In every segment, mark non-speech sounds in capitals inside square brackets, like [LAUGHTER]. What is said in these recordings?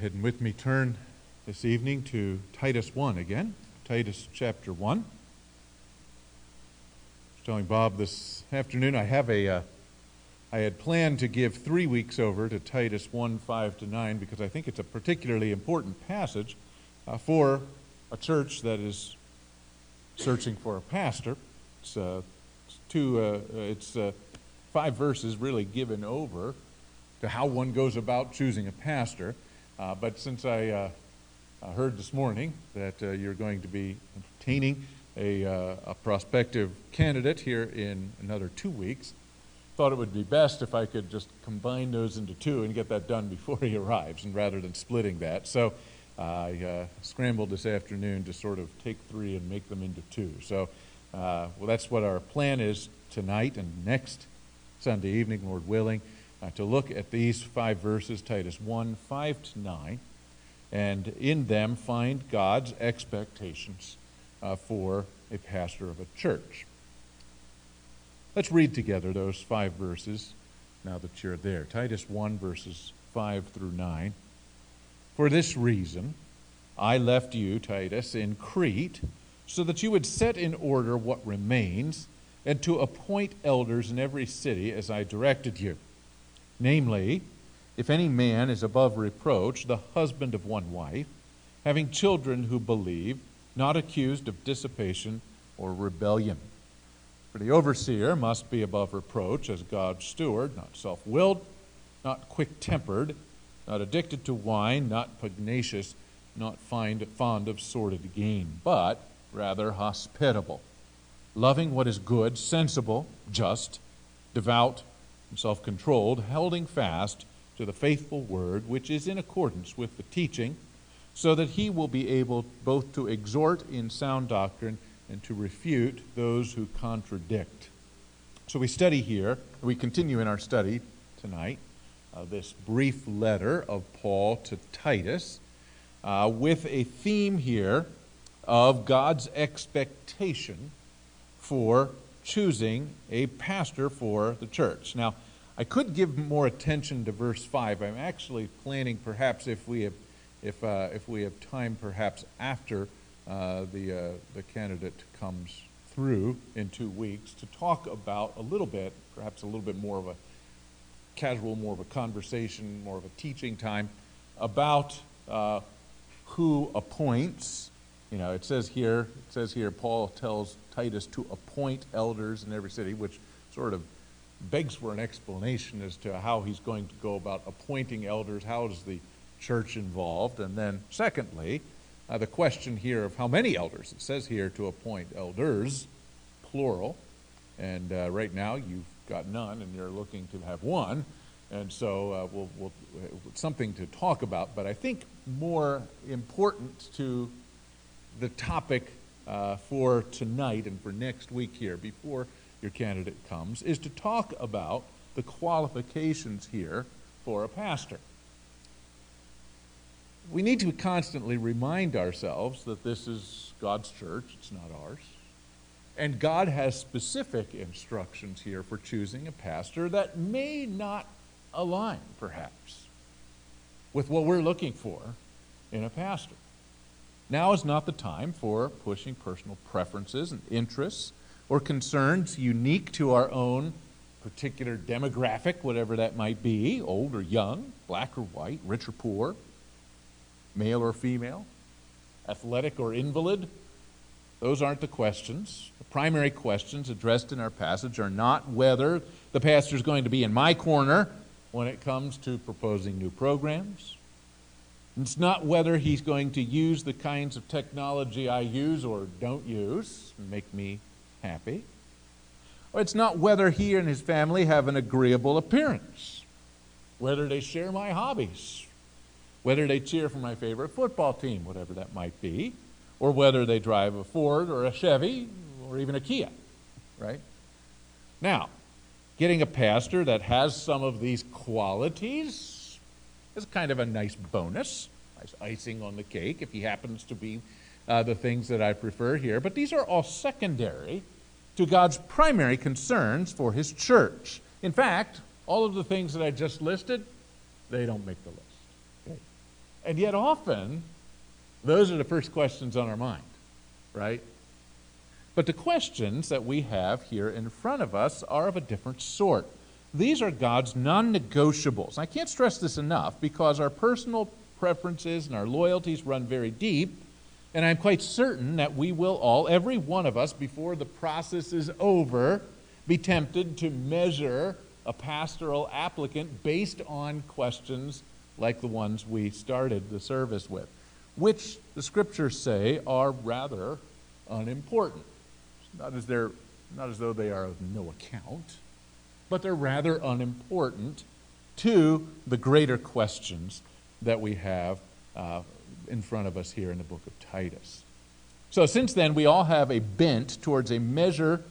ahead and with me turn this evening to Titus 1 again. Titus chapter 1. I was telling Bob this afternoon I have a. Uh, I had planned to give three weeks over to Titus 1 5 to 9 because I think it's a particularly important passage uh, for a church that is searching for a pastor. It's, uh, it's two, uh, it's uh, five verses really given over to how one goes about choosing a pastor. Uh, but since I uh, heard this morning that uh, you're going to be entertaining a, uh, a, prospective candidate here in another two weeks, thought it would be best if I could just combine those into two and get that done before [LAUGHS] he arrives, and rather than splitting that. So I uh, scrambled this afternoon to sort of take three and make them into two. So, uh, well, that's what our plan is tonight and next Sunday evening, Lord willing uh, to look at these five verses, Titus 1 5 to 9, and in them find God's expectations uh, for a pastor of a church. Let's read together those five verses now that you're there. Titus 1, verses 5 through 9. For this reason, I left you, Titus, in Crete, so that you would set in order what remains, and to appoint elders in every city as I directed you. Namely, if any man is above reproach, the husband of one wife, having children who believe, not accused of dissipation or rebellion. For the overseer must be above reproach as God's steward, not self willed, not quick tempered, not addicted to wine, not pugnacious, not find, fond of sordid gain, but rather hospitable, loving what is good, sensible, just, devout, self controlled, holding fast to the faithful word, which is in accordance with the teaching, so that he will be able both to exhort in sound doctrine and to refute those who contradict. So we study here, we continue in our study tonight, uh, this brief letter of Paul to Titus, uh, with a theme here of God's expectation for choosing a pastor for the church. Now, I could give more attention to verse 5. I'm actually planning, perhaps, if we have, if, uh, if we have time, perhaps after uh, the, uh, the candidate comes through in two weeks, to talk about a little bit, perhaps a little bit more of a casual, more of a conversation, more of a teaching time about uh, who appoints you know, it says here, it says here, Paul tells Titus to appoint elders in every city, which sort of begs for an explanation as to how he's going to go about appointing elders. How is the church involved? And then, secondly, uh, the question here of how many elders. It says here to appoint elders, plural, and uh, right now you've got none, and you're looking to have one. And so uh, we'll, we'll, something to talk about, but I think more important to the topic uh, for tonight and for next week here, before your candidate comes, is to talk about the qualifications here for a pastor. We need to constantly remind ourselves that this is God's church, it's not ours. And God has specific instructions here for choosing a pastor that may not align, perhaps, with what we're looking for in a pastor. Now is not the time for pushing personal preferences and interests or concerns unique to our own particular demographic, whatever that might be old or young, black or white, rich or poor, male or female, athletic or invalid. Those aren't the questions. The primary questions addressed in our passage are not whether the pastor is going to be in my corner when it comes to proposing new programs it's not whether he's going to use the kinds of technology I use or don't use, make me happy. Or it's not whether he and his family have an agreeable appearance, whether they share my hobbies, whether they cheer for my favorite football team, whatever that might be, or whether they drive a Ford or a Chevy or even a Kia, right? Now, getting a pastor that has some of these qualities is kind of a nice bonus, nice icing on the cake if he happens to be uh, the things that I prefer here. But these are all secondary to God's primary concerns for his church. In fact, all of the things that I just listed, they don't make the list. Okay? And yet, often, those are the first questions on our mind, right? But the questions that we have here in front of us are of a different sort. These are God's non negotiables. I can't stress this enough because our personal preferences and our loyalties run very deep. And I'm quite certain that we will all, every one of us, before the process is over, be tempted to measure a pastoral applicant based on questions like the ones we started the service with, which the scriptures say are rather unimportant. Not as, they're, not as though they are of no account, but they're rather unimportant to the greater questions that we have uh, in front of us here in the book of Titus. So, since then, we all have a bent towards a measure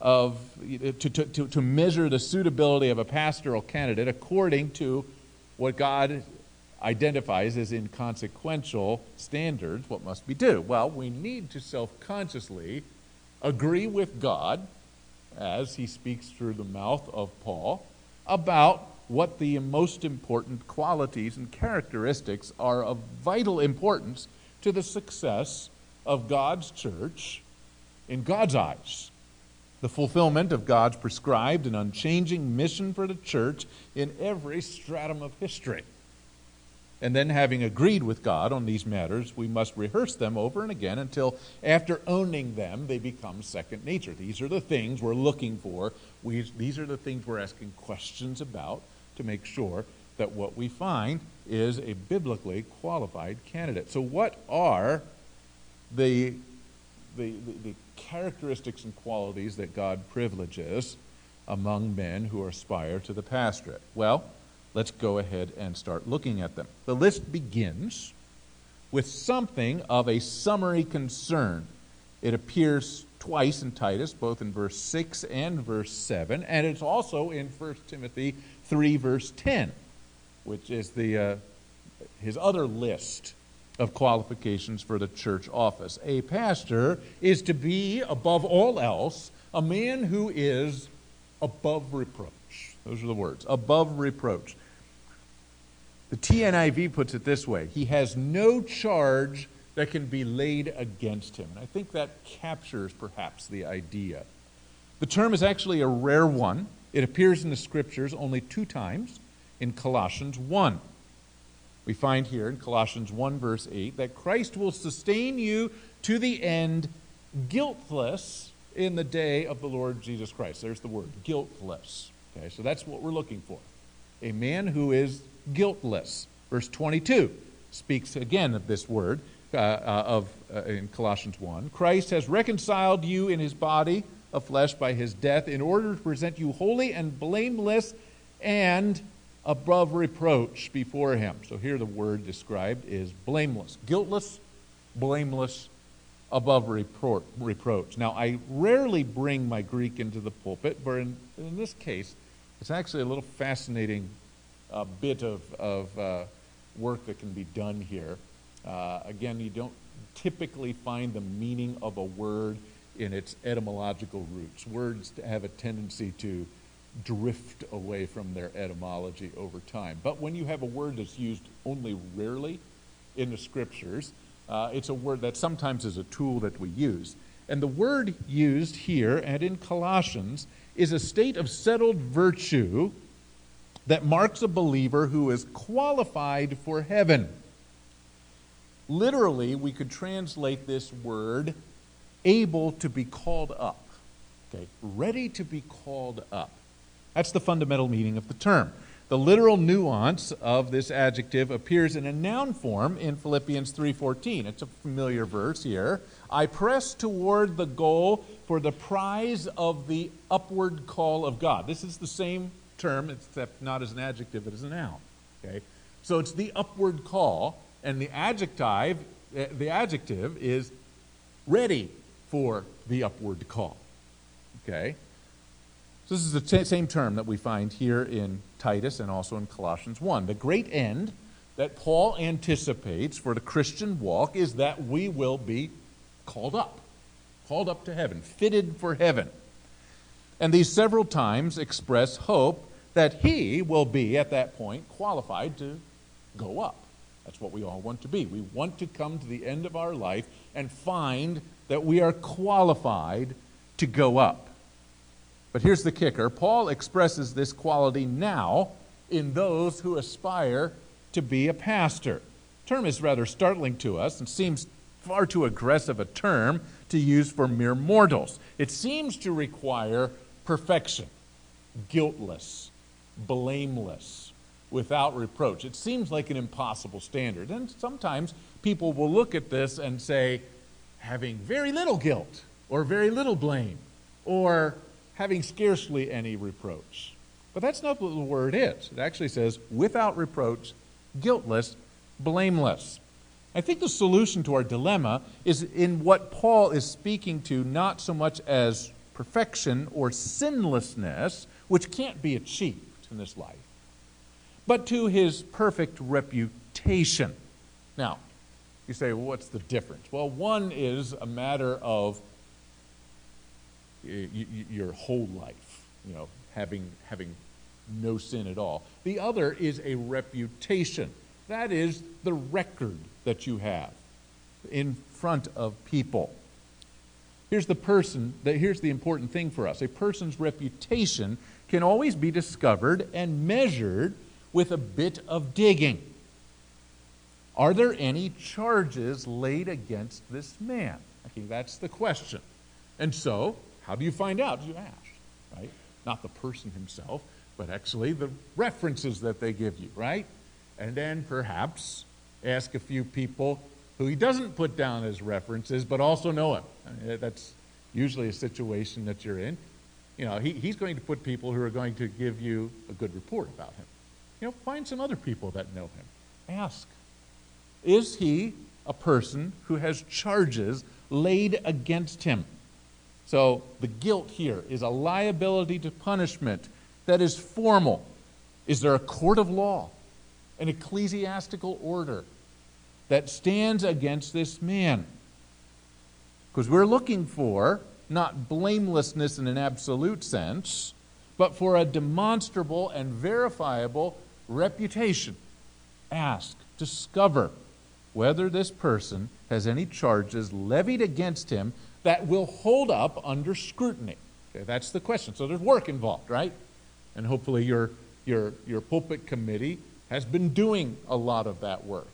of, to, to, to measure the suitability of a pastoral candidate according to what God identifies as inconsequential standards, what must be due? Well, we need to self consciously agree with God as he speaks through the mouth of Paul about what the most important qualities and characteristics are of vital importance to the success of God's church in God's eyes. The fulfillment of God's prescribed and unchanging mission for the church in every stratum of history. And then, having agreed with God on these matters, we must rehearse them over and again until, after owning them, they become second nature. These are the things we're looking for. We, these are the things we're asking questions about to make sure that what we find is a biblically qualified candidate. So, what are the, the, the, characteristics and qualities that God privileges among men who aspire to the pastorate? Well, let's go ahead and start looking at them. The list begins with something of a summary concern. It appears twice in Titus, both in verse 6 and verse 7, and it's also in 1 Timothy 3, verse 10, which is the, uh, his other list of qualifications for the church office. A pastor is to be, above all else, a man who is above reproach. Those are the words above reproach. The TNIV puts it this way He has no charge that can be laid against him. And I think that captures perhaps the idea. The term is actually a rare one. It appears in the scriptures only two times in Colossians 1. We find here in Colossians 1, verse 8, that Christ will sustain you to the end, guiltless in the day of the Lord Jesus Christ. There's the word, guiltless. Okay, so that's what we're looking for. A man who is guiltless. Verse 22 speaks again of this word uh, uh, of, uh, in Colossians 1. Christ has reconciled you in his body of flesh by his death in order to present you holy and blameless and above reproach before him. So here the word described is blameless, guiltless, blameless, above repro- reproach. Now, I rarely bring my Greek into the pulpit, but in, in this case, it's actually a little fascinating uh, bit of, of uh, work that can be done here. Uh, again, you don't typically find the meaning of a word in its etymological roots. Words have a tendency to drift away from their etymology over time. But when you have a word that's used only rarely in the scriptures, uh, it's a word that sometimes is a tool that we use. And the word used here and in Colossians is a state of settled virtue that marks a believer who is qualified for heaven. Literally, we could translate this word able to be called up. Okay, ready to be called up. That's the fundamental meaning of the term. The literal nuance of this adjective appears in a noun form in Philippians 3:14. It's a familiar verse here. I press toward the goal for the prize of the upward call of God. This is the same term, except not as an adjective, but as a noun. Okay? So it's the upward call, and the adjective, eh, the adjective is ready for the upward call. Okay? So this is the t- same term that we find here in Titus and also in Colossians 1. The great end that Paul anticipates for the Christian walk is that we will be called up, called up to heaven, fitted for heaven. And these several times express hope that he will be, at that point, qualified to go up. That's what we all want to be. We want to come to the end of our life and find that we are qualified to go up. But here's the kicker Paul expresses this quality now in those who aspire to be a pastor. The term is rather startling to us and seems far too aggressive a term to use for mere mortals. It seems to require perfection, guiltless, blameless, without reproach. It seems like an impossible standard. And sometimes people will look at this and say, having very little guilt, or very little blame, or having scarcely any reproach. But that's not what the word is. It actually says, without reproach, guiltless, blameless. I think the solution to our dilemma is in what Paul is speaking to, not so much as perfection or sinlessness, which can't be achieved in this life, but to his perfect reputation. Now, you say, well, what's the difference? Well, one is a matter of your whole life, you know, having, having no sin at all. The other is a reputation. That is the record that you have in front of people. Here's the person, that, here's the important thing for us. A person's reputation can always be discovered and measured with a bit of digging. Are there any charges laid against this man? Think that's the question. And so, how do you find out? You ask, right? Not the person himself, but actually the references that they give you, right? And then perhaps ask a few people who he doesn't put down as references, but also know him. I mean, that's usually a situation that you're in. You know, he, he's going to put people who are going to give you a good report about him. You know, find some other people that know him. Ask. Is he a person who has charges laid against him? So the guilt here is a liability to punishment that is formal. Is there a court of law, an ecclesiastical order that stands against this man? Because we're looking for not blamelessness in an absolute sense, but for a demonstrable and verifiable reputation. Ask, discover whether this person has any charges levied against him that will hold up under scrutiny. Okay, that's the question. So there's work involved, right? And hopefully your, your, your pulpit committee has been doing a lot of that work.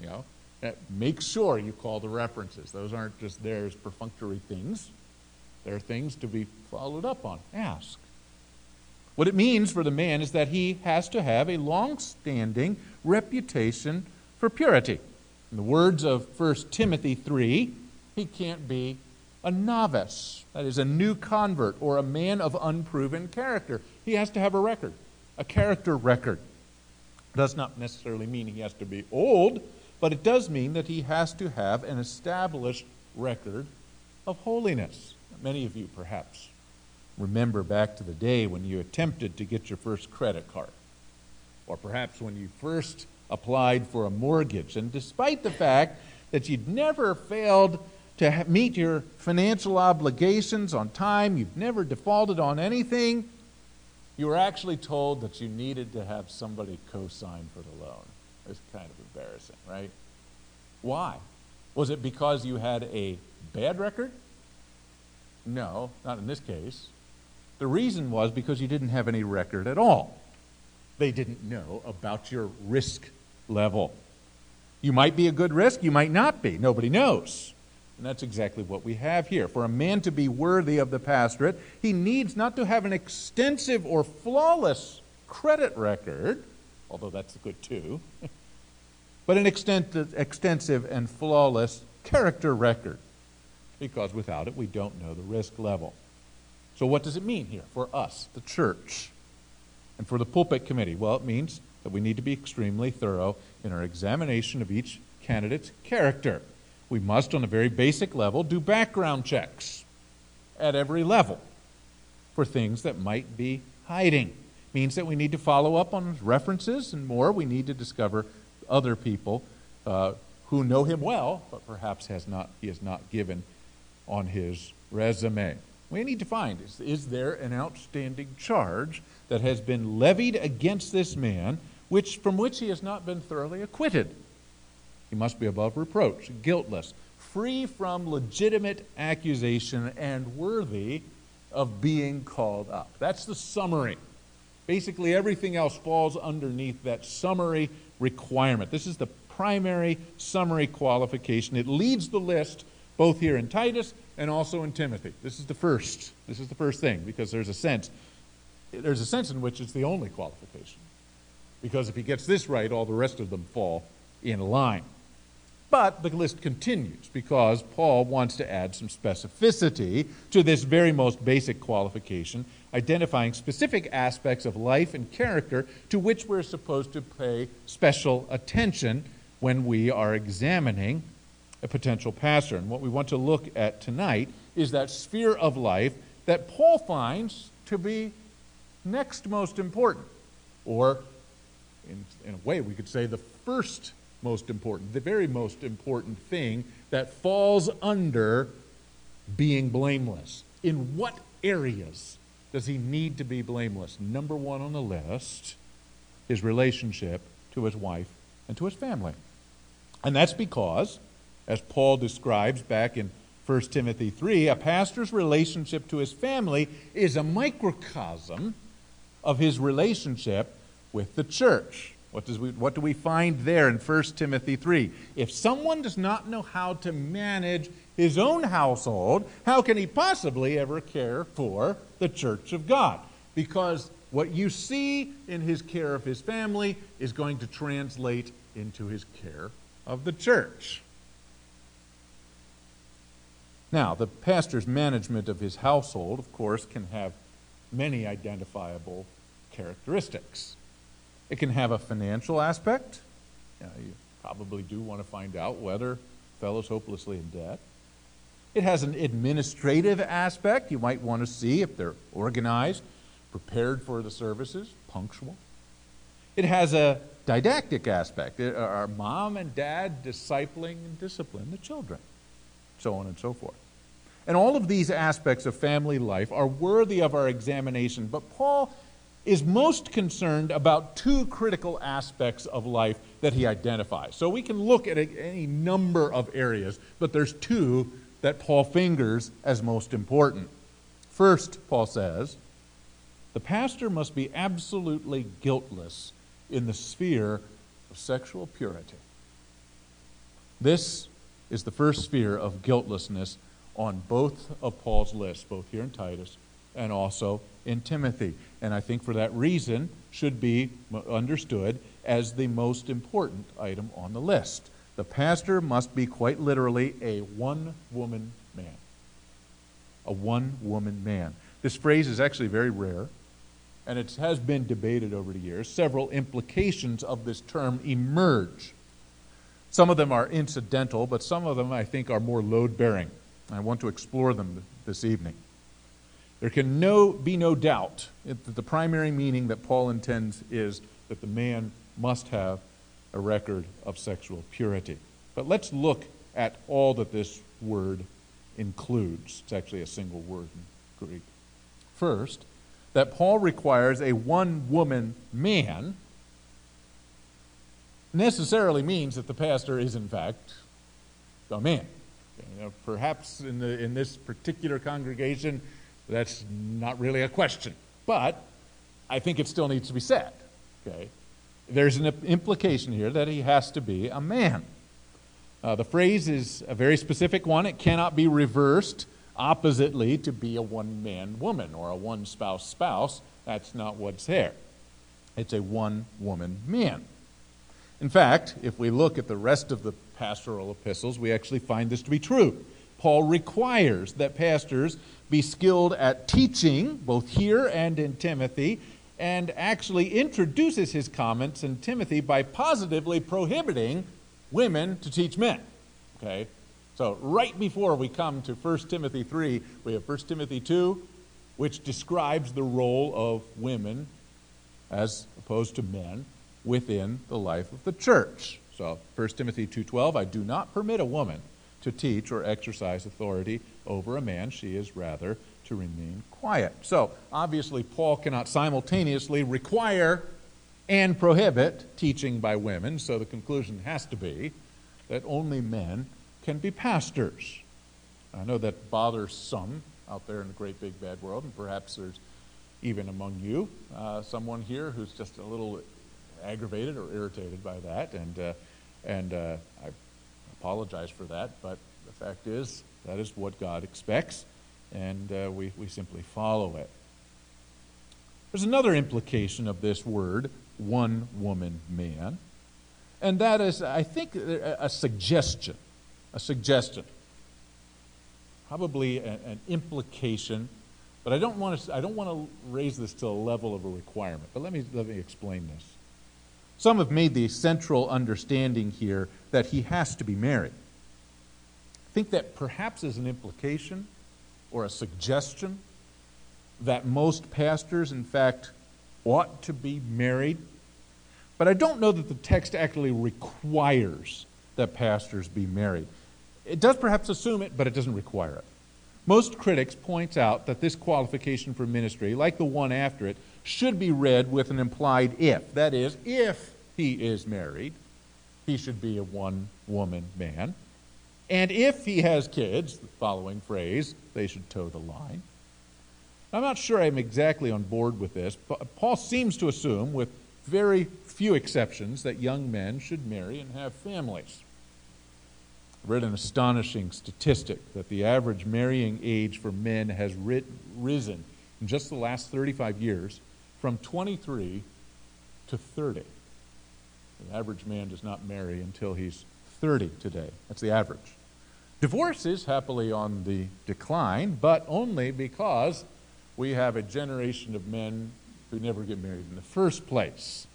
You know, uh, make sure you call the references. Those aren't just there as perfunctory things. They're things to be followed up on. Ask. What it means for the man is that he has to have a long standing reputation for purity. In the words of 1 Timothy 3, he can't be a novice, that is, a new convert or a man of unproven character. He has to have a record, a character record. Does not necessarily mean he has to be old, but it does mean that he has to have an established record of holiness. Many of you, perhaps, remember back to the day when you attempted to get your first credit card, or perhaps when you first applied for a mortgage. And despite the fact that you'd never failed to meet your financial obligations on time, you've never defaulted on anything, you were actually told that you needed to have somebody co sign for the loan. It's kind of embarrassing, right? Why? Was it because you had a bad record? No, not in this case. The reason was because you didn't have any record at all. They didn't know about your risk level. You might be a good risk, you might not be. Nobody knows. And that's exactly what we have here. For a man to be worthy of the pastorate, he needs not to have an extensive or flawless credit record, although that's good too, [LAUGHS] but an extensive and flawless character record, because without it, we don't know the risk level. So, what does it mean here for us, the church, and for the pulpit committee? Well, it means that we need to be extremely thorough in our examination of each candidate's character. We must, on a very basic level, do background checks at every level for things that might be hiding. It Means that we need to follow up on references and more. We need to discover other people uh, who know him well, but perhaps has not, he has not given on his resume. We need to find is, is there an outstanding charge that has been levied against this man which, from which he has not been thoroughly acquitted. He must be above reproach, guiltless, free from legitimate accusation, and worthy of being called up. That's the summary. Basically, everything else falls underneath that summary requirement. This is the primary summary qualification. It leads the list both here in Titus and also in Timothy. This is the first. This is the first thing because there's a sense there's a sense in which it's the only qualification. Because if he gets this right, all the rest of them fall in line. But the list continues because Paul wants to add some specificity to this very most basic qualification, identifying specific aspects of life and character to which we're supposed to pay special attention when we are examining a potential pastor. And what we want to look at tonight is that sphere of life that Paul finds to be next most important, or in, in a way, we could say the first most important, the very most important thing that falls under being blameless. In what areas does he need to be blameless? Number one on the list, his relationship to his wife and to his family. And that's because, as Paul describes back in 1 Timothy 3, a pastor's relationship to his family is a microcosm of his relationship with the church. What, does we, what do we find there in 1 Timothy 3? If someone does not know how to manage his own household, how can he possibly ever care for the church of God? Because what you see in his care of his family is going to translate into his care of the church. Now, the pastor's management of his household, of course, can have many identifiable characteristics. It can have a financial aspect. You, know, you probably do want to find out whether fellow's hopelessly in debt. It has an administrative aspect. You might want to see if they're organized, prepared for the services, punctual. It has a didactic aspect. Uh, are mom and dad discipling and discipline the children? So on and so forth. And all of these aspects of family life are worthy of our examination, but Paul is most concerned about two critical aspects of life that he identifies. So we can look at any number of areas, but there's two that Paul fingers as most important. First, Paul says, the pastor must be absolutely guiltless in the sphere of sexual purity. This is the first sphere of guiltlessness on both of Paul's lists, both here in Titus and also in Timothy. And I think for that reason should be understood as the most important item on the list. The pastor must be quite literally a one woman man. A one woman man. This phrase is actually very rare, and it has been debated over the years. Several implications of this term emerge. Some of them are incidental, but some of them I think are more load bearing. I want to explore them this evening. There can no, be no doubt that the primary meaning that Paul intends is that the man must have a record of sexual purity. But let's look at all that this word includes. It's actually a single word in Greek. First, that Paul requires a one woman man necessarily means that the pastor is, in fact, a man. You know, perhaps in, the, in this particular congregation, that's not really a question. But I think it still needs to be said. Okay? There's an implication here that he has to be a man. Uh, the phrase is a very specific one. It cannot be reversed oppositely to be a one man woman or a one spouse spouse. That's not what's there. It's a one woman man. In fact, if we look at the rest of the pastoral epistles, we actually find this to be true. Paul requires that pastors be skilled at teaching, both here and in Timothy, and actually introduces his comments in Timothy by positively prohibiting women to teach men. Okay? So, right before we come to 1 Timothy 3, we have 1 Timothy 2, which describes the role of women as opposed to men within the life of the church. So, 1 Timothy 2:12, I do not permit a woman to teach or exercise authority over a man. She is rather to remain quiet. So, obviously, Paul cannot simultaneously require and prohibit teaching by women, so the conclusion has to be that only men can be pastors. I know that bothers some out there in the great big bad world, and perhaps there's even among you uh, someone here who's just a little aggravated or irritated by that, and uh, and uh, I apologize for that. But the fact is, that is what God expects, and uh, we we simply follow it. There's another implication of this word, one woman man, and that is, I think, a suggestion, a suggestion probably a, an implication, but I don't want to, I don't want to raise this to a level of a requirement. But let me, let me explain this. Some have made the central understanding here that he has to be married. I think that perhaps is an implication or a suggestion that most pastors, in fact, ought to be married. But I don't know that the text actually requires that pastors be married. It does perhaps assume it, but it doesn't require it. Most critics point out that this qualification for ministry, like the one after it, should be read with an implied if. That is, if he is married, he should be a one woman man. And if he has kids, the following phrase, they should toe the line. I'm not sure I'm exactly on board with this. But Paul seems to assume, with very few exceptions, that young men should marry and have families. Read an astonishing statistic that the average marrying age for men has risen in just the last 35 years from 23 to 30. The average man does not marry until he's 30 today. That's the average. Divorce is happily on the decline, but only because we have a generation of men who never get married in the first place.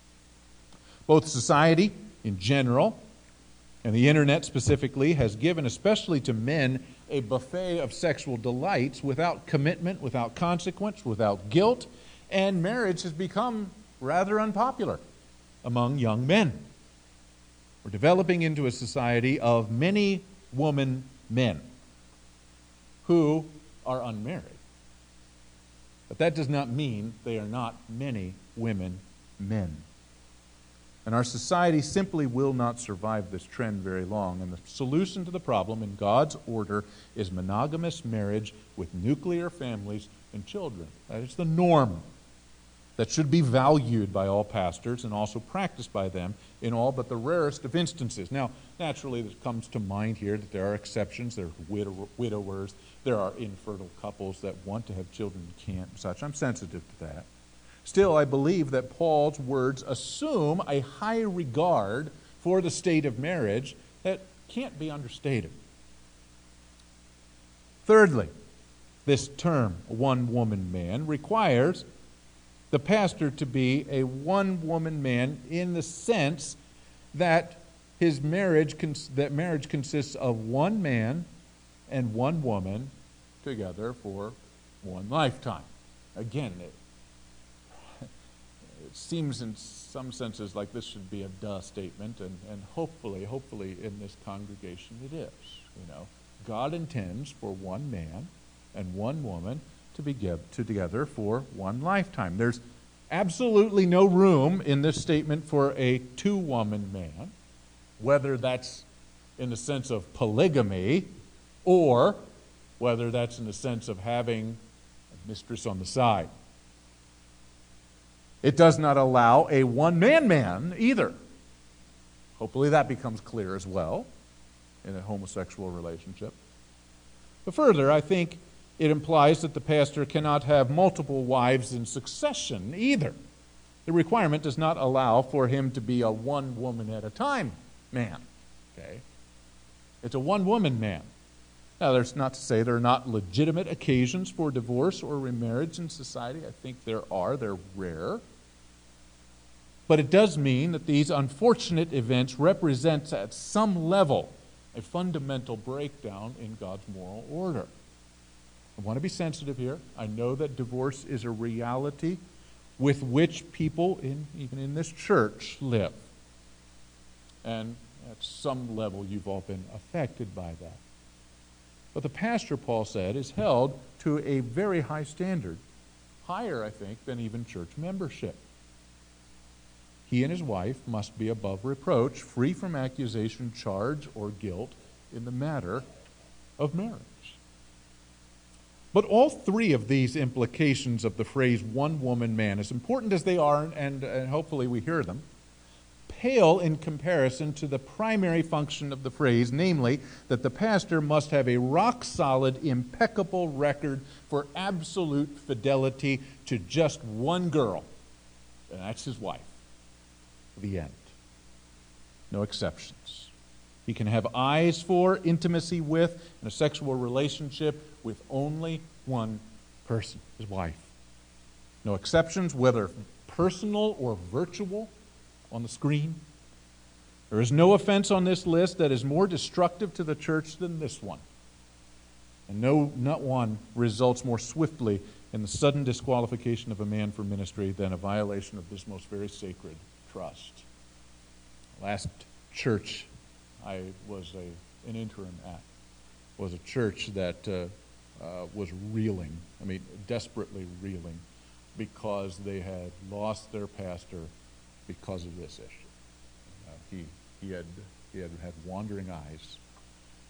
Both society in general and the internet specifically has given, especially to men, a buffet of sexual delights without commitment, without consequence, without guilt, and marriage has become rather unpopular among young men. We're developing into a society of many woman men who are unmarried. But that does not mean they are not many women men. And our society simply will not survive this trend very long. And the solution to the problem in God's order is monogamous marriage with nuclear families and children. That is the norm that should be valued by all pastors and also practiced by them in all but the rarest of instances. Now, naturally, it comes to mind here that there are exceptions. There are widow- widowers, there are infertile couples that want to have children and can't, and such. I'm sensitive to that. Still, I believe that Paul's words assume a high regard for the state of marriage that can't be understated. Thirdly, this term, one woman man, requires the pastor to be a one woman man in the sense that his marriage that marriage consists of one man and one woman together for one lifetime. Again, seems in some senses like this should be a duh statement, and, and hopefully, hopefully in this congregation it is. You know, God intends for one man and one woman to be together for one lifetime. There's absolutely no room in this statement for a two woman man, whether that's in the sense of polygamy or whether that's in the sense of having a mistress on the side. It does not allow a one man man either. Hopefully that becomes clear as well in a homosexual relationship. But further, I think it implies that the pastor cannot have multiple wives in succession either. The requirement does not allow for him to be a one woman at a time man. Okay? It's a one woman man. Now, that's not to say there are not legitimate occasions for divorce or remarriage in society. I think there are, they're rare. But it does mean that these unfortunate events represent at some level a fundamental breakdown in God's moral order. I want to be sensitive here. I know that divorce is a reality with which people, in, even in this church, live. And at some level, you've all been affected by that. But the pastor, Paul said, is held to a very high standard, higher, I think, than even church membership. he and his wife must be above reproach, free from accusation, charge, or guilt in the matter of marriage. But all three of these implications of the phrase one woman man, as important as they are, and, and hopefully we hear them, pale in comparison to the primary function of the phrase, namely, that the pastor must have a rock solid, impeccable record for absolute fidelity to just one girl, and that's his wife. The end. No exceptions. He can have eyes for, intimacy with, and a sexual relationship with only one person, his wife. No exceptions, whether personal or virtual on the screen. There is no offense on this list that is more destructive to the church than this one. And no, not one results more swiftly in the sudden disqualification of a man for ministry than a violation of this most very sacred trust. Last church I was a, an interim at was a church that uh, uh, was reeling, I mean, desperately reeling, because they had lost their pastor because of this issue. Uh, he, he, had, he had had wandering eyes,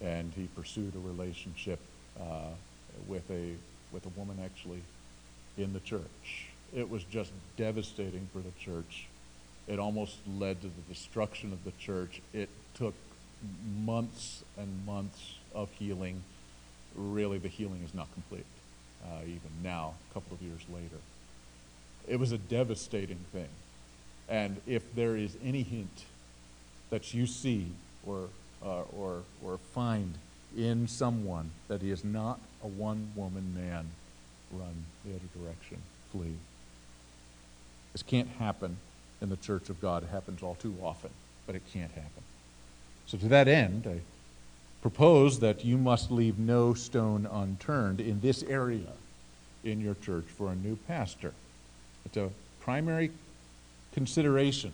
and he pursued a relationship uh, with, a, with a woman actually in the church. It was just devastating for the church. It almost led to the destruction of the church. It took months and months of healing. Really, the healing is not complete, uh, even now, a couple of years later. It was a devastating thing. And if there is any hint that you see or, uh, or, or find in someone that he is not a one woman man, run the other direction. Flee. This can't happen in the church of God. It happens all too often, but it can't happen. So, to that end, I propose that you must leave no stone unturned in this area in your church for a new pastor. It's a primary consideration.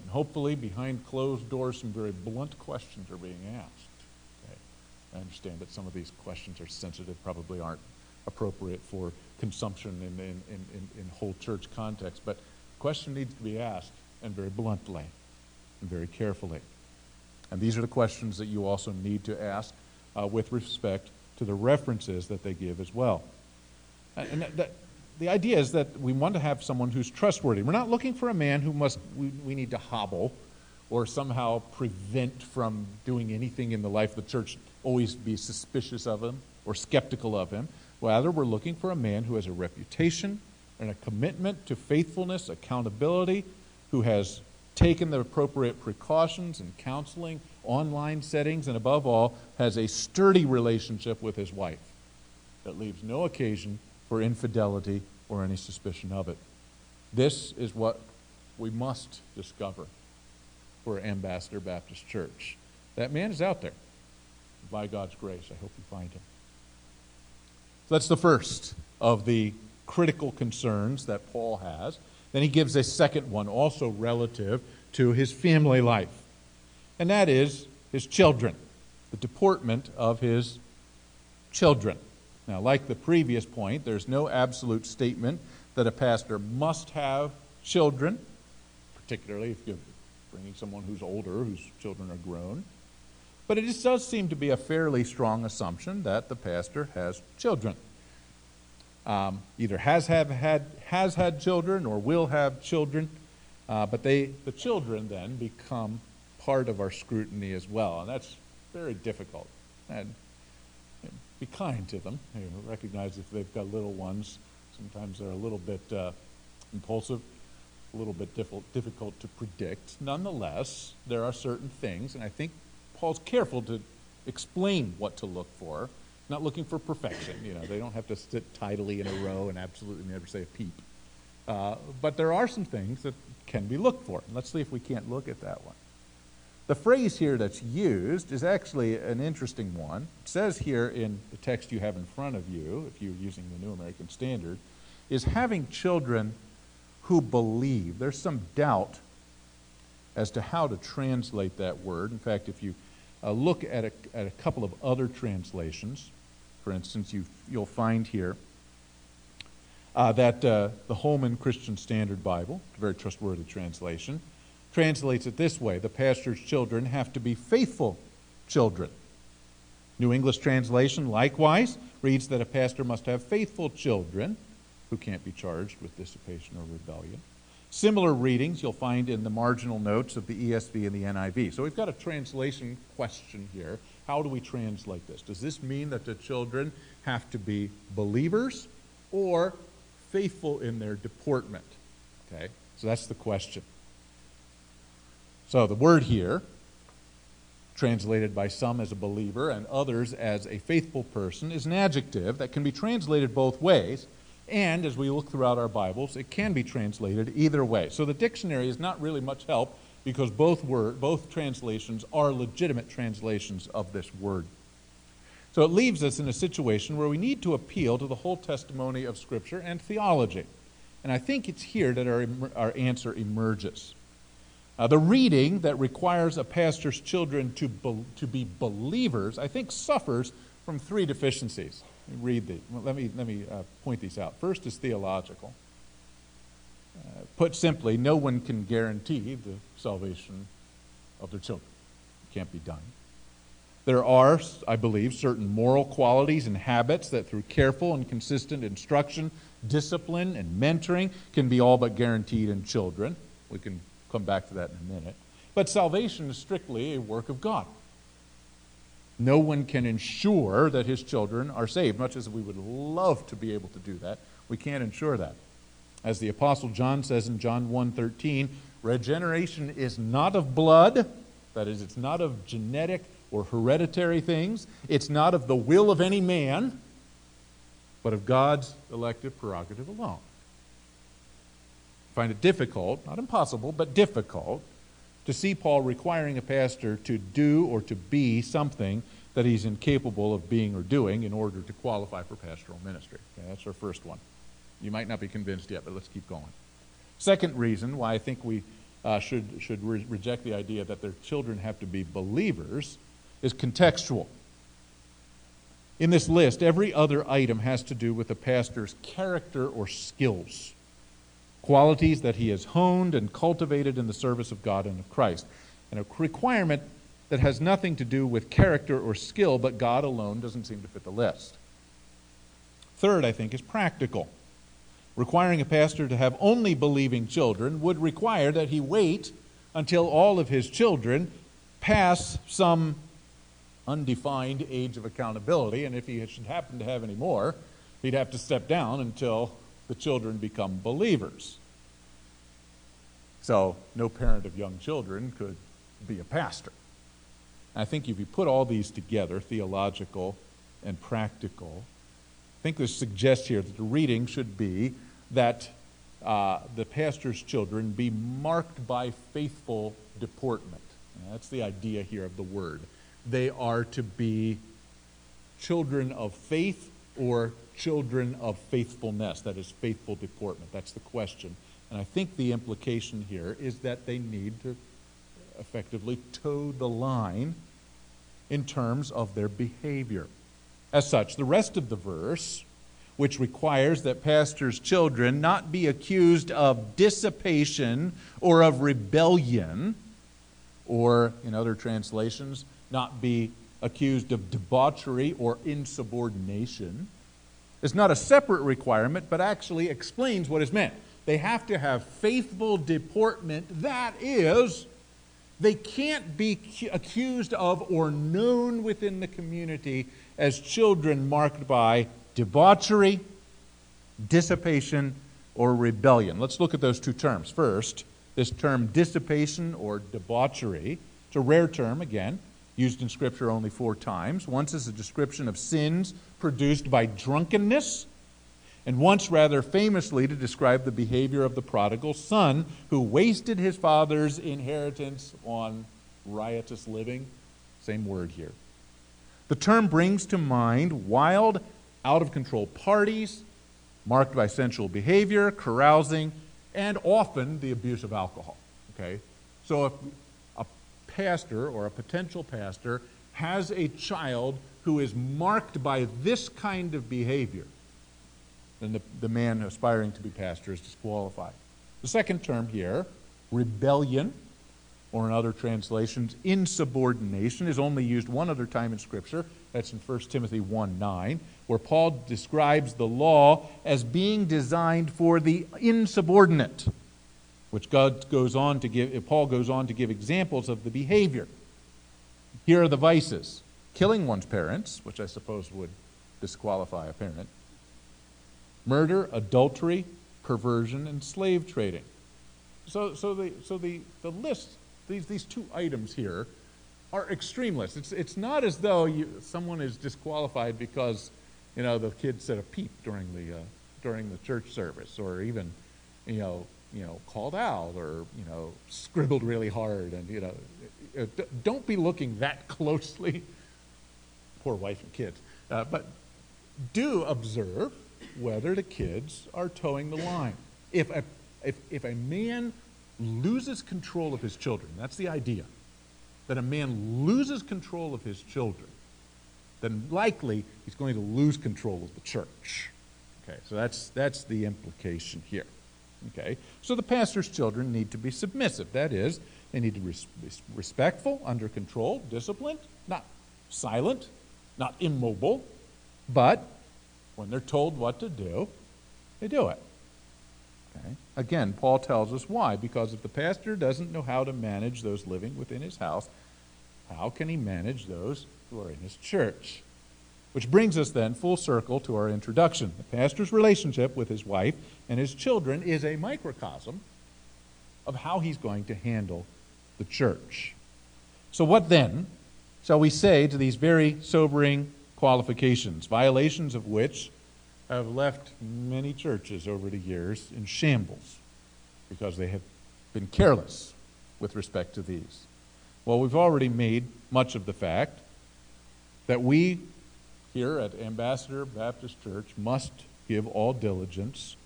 And hopefully, behind closed doors, some very blunt questions are being asked. Okay? I understand that some of these questions are sensitive, probably aren't appropriate for consumption in, in, in, in whole church context, but the question needs to be asked, and very bluntly, and very carefully. And these are the questions that you also need to ask uh, with respect to the references that they give as well. And that, that, the idea is that we want to have someone who's trustworthy. We're not looking for a man who must, we, we need to hobble or somehow prevent from doing anything in the life of the church, always be suspicious of him or skeptical of him. Rather, we're looking for a man who has a reputation and a commitment to faithfulness, accountability, who has taken the appropriate precautions and counseling, online settings, and above all, has a sturdy relationship with his wife that leaves no occasion for infidelity or any suspicion of it. This is what we must discover for Ambassador Baptist Church. That man is out there. By God's grace, I hope you find him. So that's the first of the critical concerns that Paul has. Then he gives a second one, also relative to his family life, and that is his children, the deportment of his children. Now, like the previous point, there's no absolute statement that a pastor must have children, particularly if you're bringing someone who's older, whose children are grown. But it does seem to be a fairly strong assumption that the pastor has children. Um, either has have had has had children or will have children, uh, but they the children then become part of our scrutiny as well, and that's very difficult. And be kind to them. You know, recognize if they've got little ones, sometimes they're a little bit uh, impulsive, a little bit difficult to predict. Nonetheless, there are certain things, and I think Paul's careful to explain what to look for. Not looking for perfection. You know, they don't have to sit tidily in a row and absolutely never say a peep. Uh, but there are some things that can be looked for. let's see if we can't look at that one. The phrase here that's used is actually an interesting one. It says here in the text you have in front of you, if you're using the New American Standard, is having children who believe. There's some doubt as to how to translate that word. In fact, if you uh, look at a, at a couple of other translations, for instance, you, you'll find here uh, that uh, the Holman Christian Standard Bible, a very trustworthy translation, translates it this way The pastor's children have to be faithful children. New English translation likewise reads that a pastor must have faithful children who can't be charged with dissipation or rebellion. Similar readings you'll find in the marginal notes of the ESV and the NIV. So we've got a translation question here. How do we translate this? Does this mean that the children have to be believers or faithful in their deportment? Okay, so that's the question. So the word here, translated by some as a believer and others as a faithful person, is an adjective that can be translated both ways. And as we look throughout our Bibles, it can be translated either way. So the dictionary is not really much help because both word, both translations are legitimate translations of this word. So it leaves us in a situation where we need to appeal to the whole testimony of Scripture and theology. And I think it's here that our, our answer emerges. Uh, the reading that requires a pastor's children to, be, to be believers, I think, suffers from three deficiencies. Let me read these. Let me, let me uh, point these out. First is theological. Uh, put simply, no one can guarantee the salvation of their children. It can't be done. There are, I believe, certain moral qualities and habits that through careful and consistent instruction, discipline, and mentoring can be all but guaranteed in children. We can come back to that in a minute. But salvation is strictly a work of God. No one can ensure that his children are saved, much as we would love to be able to do that. We can't ensure that. As the apostle John says in John 1:13, regeneration is not of blood, that is it's not of genetic or hereditary things, it's not of the will of any man, but of God's elective prerogative alone. Find it difficult, not impossible, but difficult to see Paul requiring a pastor to do or to be something that he's incapable of being or doing in order to qualify for pastoral ministry. Okay, that's our first one. You might not be convinced yet, but let's keep going. Second reason why I think we uh, should, should re- reject the idea that their children have to be believers is contextual. In this list, every other item has to do with the pastor's character or skills qualities that he has honed and cultivated in the service of God and of Christ. And a requirement that has nothing to do with character or skill, but God alone doesn't seem to fit the list. Third, I think, is practical. Requiring a pastor to have only believing children would require that he wait until all of his children pass some undefined age of accountability, and if he should happen to have any more, he'd have to step down until the children become believers. So, no parent of young children could be a pastor. I think if you put all these together, theological and practical, I think this suggests here that the reading should be that uh, the pastor's children be marked by faithful deportment. That's the idea here of the word. They are to be children of faith or children of faithfulness, that is, faithful deportment? That's the question. And I think the implication here is that they need to effectively toe the line in terms of their behavior. As such, the rest of the verse, which requires that pastors' children not be accused of dissipation or of rebellion, or in other translations, not be accused of debauchery or insubordination, is not a separate requirement, but actually explains what is meant. They have to have faithful deportment. That is, they can't be accused of or known within the community as children marked by debauchery, dissipation, or rebellion. Let's look at those two terms. First, this term dissipation or debauchery. It's a rare term, again used in Scripture only four times. Once as a description of sins produced by drunkenness, and once rather famously to describe the behavior of the prodigal son who wasted his father's inheritance on riotous living. Same word here. The term brings to mind wild, out of control parties marked by sensual behavior, carousing, and often the abuse of alcohol. Okay? So if pastor or a potential pastor has a child who is marked by this kind of behavior, then the, the man aspiring to be pastor is disqualified. The second term here, rebellion, or in other translations, insubordination, is only used one other time in Scripture. That's in 1 Timothy 1 9, where Paul describes the law as being designed for the insubordinate, which God goes on to give, Paul goes on to give examples of the behavior. Here are the vices killing one's parents, which I suppose would disqualify a parent, murder, adultery, perversion, and slave trading. So, so, the, so the, the list, these, these two items here, are extreme lists. It's, it's not as though you, someone is disqualified because, you know, the kid said a peep during the, uh, during the church service, or even, you know, you know, called out, or you know, scribbled really hard, and you know, uh, don't be looking that [LAUGHS] closely. Poor wife and kids, uh, but do observe whether the kids are toeing the line. If a, if, if a man loses control of his children, that's the idea, that a man loses control of his children, then likely he's going to lose control of the church. Okay, so that's, that's the implication here. Okay, so the pastor's children need to be submissive. That is, they need to be respectful, under control, disciplined, not silent, not immobile, but when they're told what to do, they do it. Okay? Again, Paul tells us why. Because if the pastor doesn't know how to manage those living within his house, how can he manage those who are in his church? Which brings us then full circle to our introduction. The pastor's relationship with his wife and his children is a microcosm of how he's going to handle the church. So, what then shall we say to these very sobering qualifications, violations of which have left many churches over the years in shambles because they have been careless with respect to these. Well, we've already made much of the fact that we here at Ambassador Baptist Church must give all diligence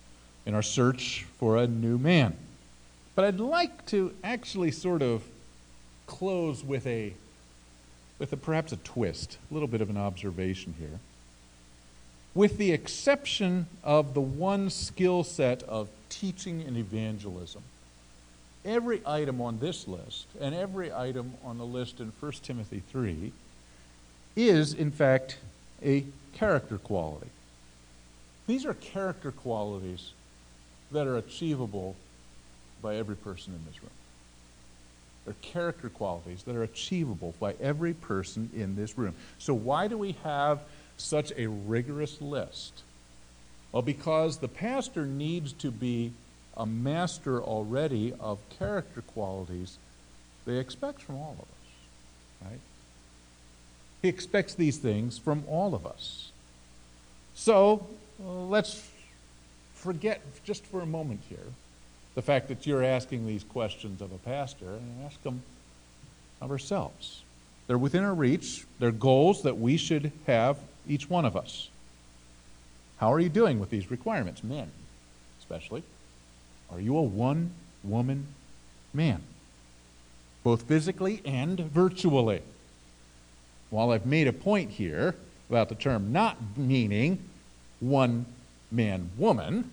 in our search for a new man. But I'd like to actually sort of close with a with a, perhaps a twist, a little bit of an observation here. With the exception of the one skill set of teaching and evangelism, every item on this list and every item on the list in 1 Timothy 3 is, in fact, a character quality. These are character qualities that are achievable by every person in this room. They're character qualities that are achievable by every person in this room. So, why do we have such a rigorous list? Well, because the pastor needs to be a master already of character qualities they expect from all of us, right? He expects these things from all of us. So, uh, let's forget just for a moment here the fact that you're asking these questions of a pastor and ask them of ourselves. They're within our reach. They're goals that we should have, each one of us. How are you doing with these requirements? Men, especially. Are you a one woman man? Both physically and virtually. While I've made a point here about the term not meaning one man woman,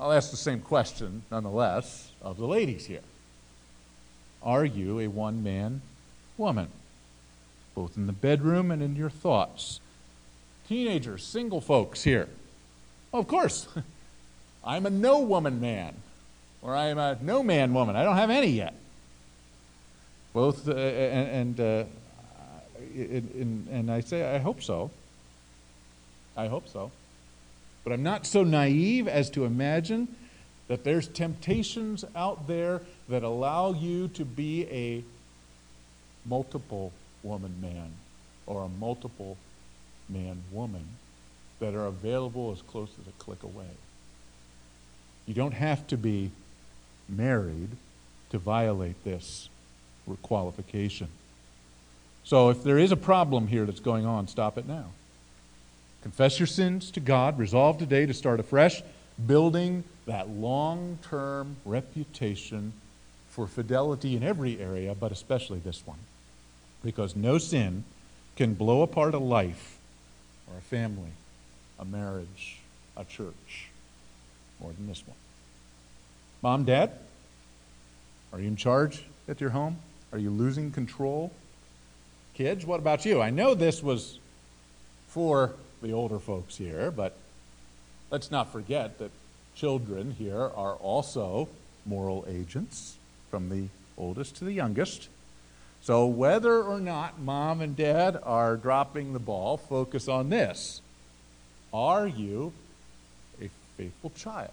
I'll ask the same question, nonetheless, of the ladies here. Are you a one man woman, both in the bedroom and in your thoughts? Teenagers, single folks here. Well, of course, [LAUGHS] I'm a no woman man, or I'm a no man woman. I don't have any yet. Both, uh, and, and, uh, and, and I say, I hope so. I hope so. But I'm not so naive as to imagine that there's temptations out there that allow you to be a multiple woman man or a multiple man woman that are available as close as a click away. You don't have to be married to violate this qualification. So if there is a problem here that's going on, stop it now. Confess your sins to God. Resolve today to start afresh, building that long term reputation for fidelity in every area, but especially this one. Because no sin can blow apart a life or a family, a marriage, a church more than this one. Mom, Dad, are you in charge at your home? Are you losing control? Kids, what about you? I know this was for the older folks here, but let's not forget that children here are also moral agents from the oldest to the youngest. So, whether or not mom and dad are dropping the ball, focus on this. Are you a faithful child?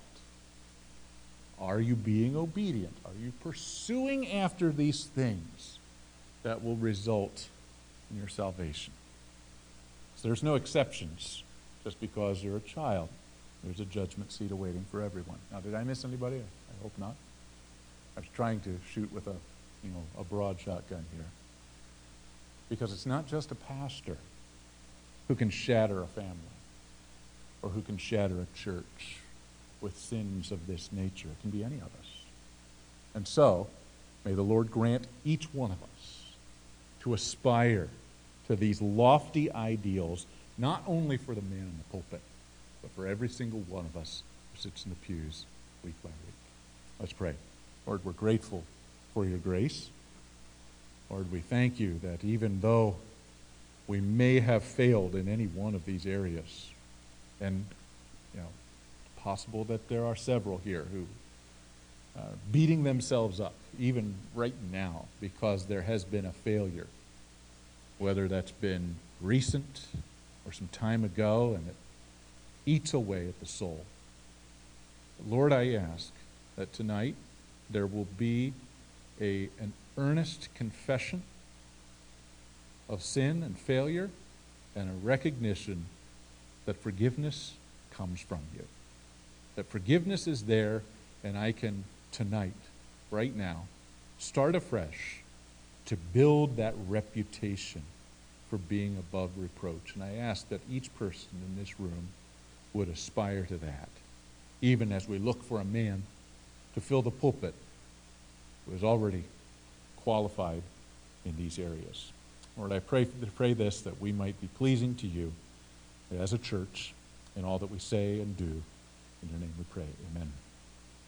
Are you being obedient? Are you pursuing after these things that will result in your salvation? So there's no exceptions just because you're a child. There's a judgment seat awaiting for everyone. Now, did I miss anybody? I hope not. I was trying to shoot with a, you know, a broad shotgun here. Because it's not just a pastor who can shatter a family or who can shatter a church with sins of this nature. It can be any of us. And so, may the Lord grant each one of us to aspire to these lofty ideals, not only for the man in the pulpit, but for every single one of us who sits in the pews week by week. Let's pray. Lord, we're grateful for your grace. Lord, we thank you that even though we may have failed in any one of these areas, and you know, possible that there are several here who are beating themselves up, even right now, because there has been a failure, whether that's been recent or some time ago, and it eats away at the soul. Lord, I ask that tonight there will be a, an earnest confession of sin and failure and a recognition that forgiveness comes from you. That forgiveness is there, and I can tonight, right now, start afresh to build that reputation for being above reproach. And I ask that each person in this room would aspire to that, even as we look for a man to fill the pulpit who is already qualified in these areas. Lord, I pray, pray this that we might be pleasing to you as a church in all that we say and do. In your name we pray. Amen.